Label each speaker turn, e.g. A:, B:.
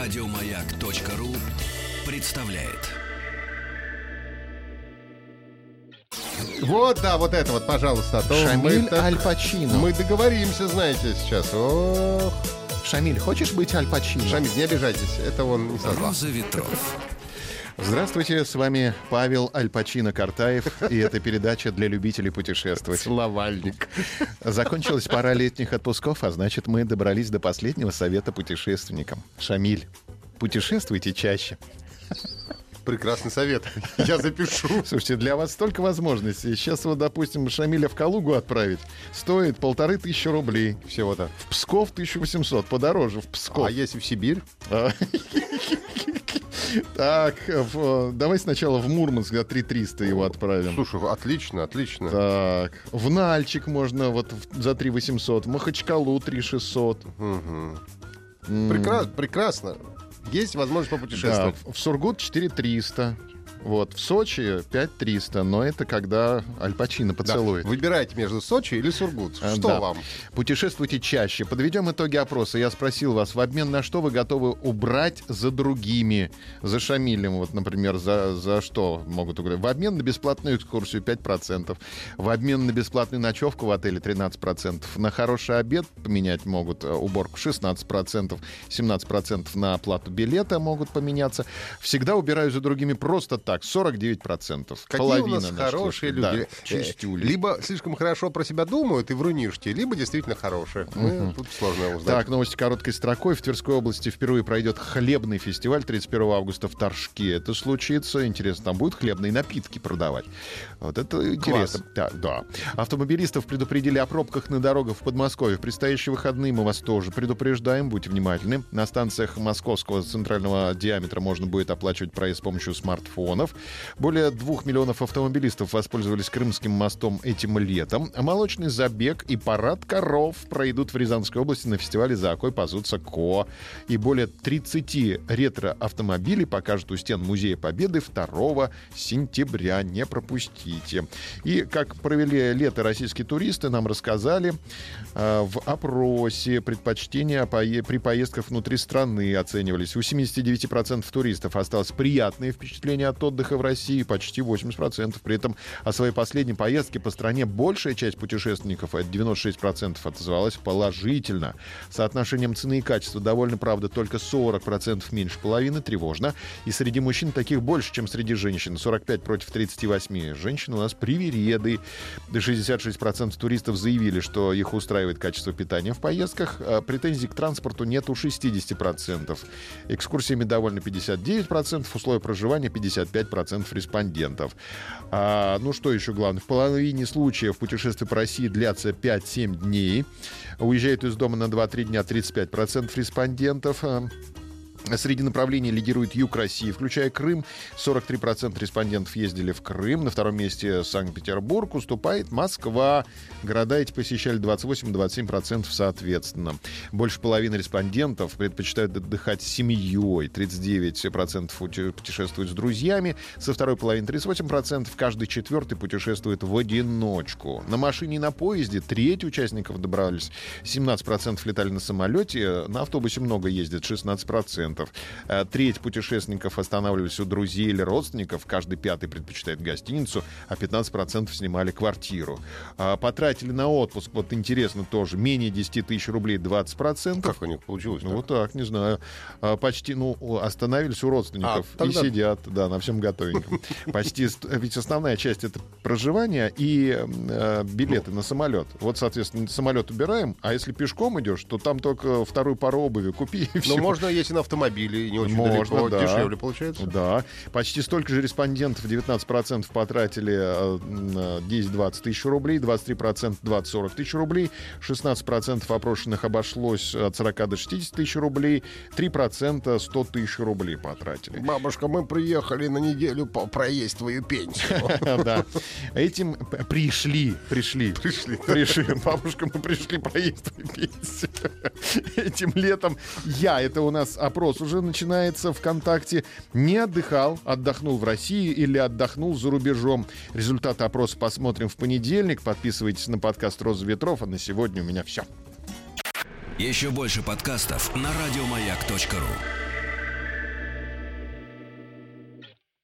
A: Радиомаяк.ру представляет.
B: Вот, да, вот это вот, пожалуйста. А то
C: Шамиль
B: мы так-
C: Аль Пачино.
B: Мы договоримся, знаете, сейчас. Ох,
C: Шамиль, хочешь быть Аль Пачино?
B: Шамиль, не обижайтесь, это он не со зла.
A: Роза ветров.
C: Здравствуйте, с вами Павел Аль Пачино Картаев, и это передача для любителей путешествовать.
B: Словальник.
C: Закончилась пора летних отпусков, а значит, мы добрались до последнего совета путешественникам. Шамиль, путешествуйте чаще.
B: Прекрасный совет. Я запишу.
C: Слушайте, для вас столько возможностей. Сейчас вот, допустим, Шамиля в Калугу отправить стоит полторы тысячи рублей.
B: Всего-то.
C: В Псков 1800, подороже в Псков.
B: А если в Сибирь?
C: Так, в- давай сначала в Мурманск за 3300 его отправим.
B: Слушай, отлично, отлично.
C: Так, в Нальчик можно вот за 3800, в Махачкалу 3600.
B: Мгм.
C: М,
B: Прекра- Прекрасно. Есть возможность
C: Да,
B: попутешествовать.
C: в Сургут 4300. Вот, в Сочи 5300, но это когда Аль Пачино
B: Да.
C: поцелует.
B: Выбирайте между Сочи или Сургут.
C: А,
B: Что
C: да.
B: вам?
C: Путешествуйте чаще. Подведем итоги опроса. Я спросил вас, в обмен на что вы готовы убрать за другими? За Шамилем, вот, например, за, за что могут убрать? В обмен на бесплатную экскурсию 5%. В обмен на бесплатную ночевку в отеле 13%. На хороший обед поменять могут э, уборку 16%. 17% на оплату билета могут поменяться. Всегда убираю за другими просто так. 49%.
B: Какие
C: Половина
B: у нас хорошие
C: слушателей.
B: люди.
C: Да, чистюли.
B: Э, Либо слишком хорошо про себя думают и врунишки, либо действительно хорошие. Ну, Тут сложно узнать.
C: Так, новости короткой строкой. В Тверской области впервые пройдет хлебный фестиваль 31 августа в Торжке. Это случится. Интересно, там будут хлебные напитки продавать. Вот это интересно. Да, да. Автомобилистов предупредили о пробках на дорогах в Подмосковье. В предстоящие выходные мы вас тоже предупреждаем. Будьте внимательны. На станциях московского центрального диаметра можно будет оплачивать проезд с помощью смартфонов. Более двух миллионов автомобилистов воспользовались Крымским мостом этим летом. Молочный забег и парад коров пройдут в Рязанской области на фестивале «Заокой пасутся ко». И более 30 ретро-автомобилей покажут у стен Музея Победы 2 сентября. Не пропустите. И как провели лето российские туристы, нам рассказали э, в опросе предпочтения пое- при поездках внутри страны оценивались. У 79% туристов осталось приятное впечатление от отдыха в России, почти 80%. При этом о своей последней поездке по стране большая часть путешественников, это 96%, отозвалась положительно. Соотношением цены и качества довольно, правда, только 40% меньше половины, тревожно. И среди мужчин таких больше, чем среди женщин. 45 против 38. Женщины у нас привереды. Да 66% туристов заявили, что их устраивает качество питания в поездках. А Претензий к транспорту нет у 60%. Экскурсиями довольны 59%, условия проживания 55% респондентов. А, ну что еще главное? В половине случаев путешествия по России длятся 5-7 дней. Уезжают из дома на 2-3 дня 35% респондентов. Среди направлений лидирует юг России, включая Крым. 43% респондентов ездили в Крым. На втором месте Санкт-Петербург. Уступает Москва. Города эти посещали 28-27% соответственно. Больше половины респондентов предпочитают отдыхать с семьей. 39% пути- путешествуют с друзьями. Со второй половины 38%. Каждый четвертый путешествует в одиночку. На машине и на поезде треть участников добрались. 17% летали на самолете. На автобусе много ездят, 16%. Э, Треть путешественников останавливались у друзей или родственников. Каждый пятый предпочитает гостиницу, а 15% снимали квартиру. А, Потратили на отпуск, вот интересно тоже, менее 10 тысяч рублей 20%.
B: Как у них получилось?
C: Ну, вот так, не знаю. А, Почти, ну, остановились у родственников
B: А, тогда-
C: и сидят, да, на всем готовеньком. Почти, ведь основная часть это проживание и э, билеты на самолет. Вот, соответственно, самолет убираем, а если пешком идешь, то там только вторую пару обуви купи и все.
B: Ну, можно, если на автомобиле, и не очень
C: Можно,
B: далеко,
C: да.
B: дешевле получается.
C: Да. Почти столько же респондентов, 19% потратили э, на 10-20 тысяч рублей, 23% 20-40 тысяч рублей, 16% опрошенных обошлось от 40 до 60 тысяч рублей, 3% 100 тысяч рублей потратили.
B: Бабушка, мы приехали на неделю по проесть твою пенсию.
C: Да. Этим пришли, пришли.
B: Пришли.
C: Пришли. Бабушка, мы пришли проезд твою пенсию. Этим летом я, это у нас опрос уже начинается ВКонтакте, не отдыхал, отдохнул в России или отдохнул за рубежом. Результаты опроса посмотрим в понедельник. Подписывайтесь на подкаст «Роза ветров». А на сегодня у меня все.
A: Еще больше подкастов на радиомаяк.ру.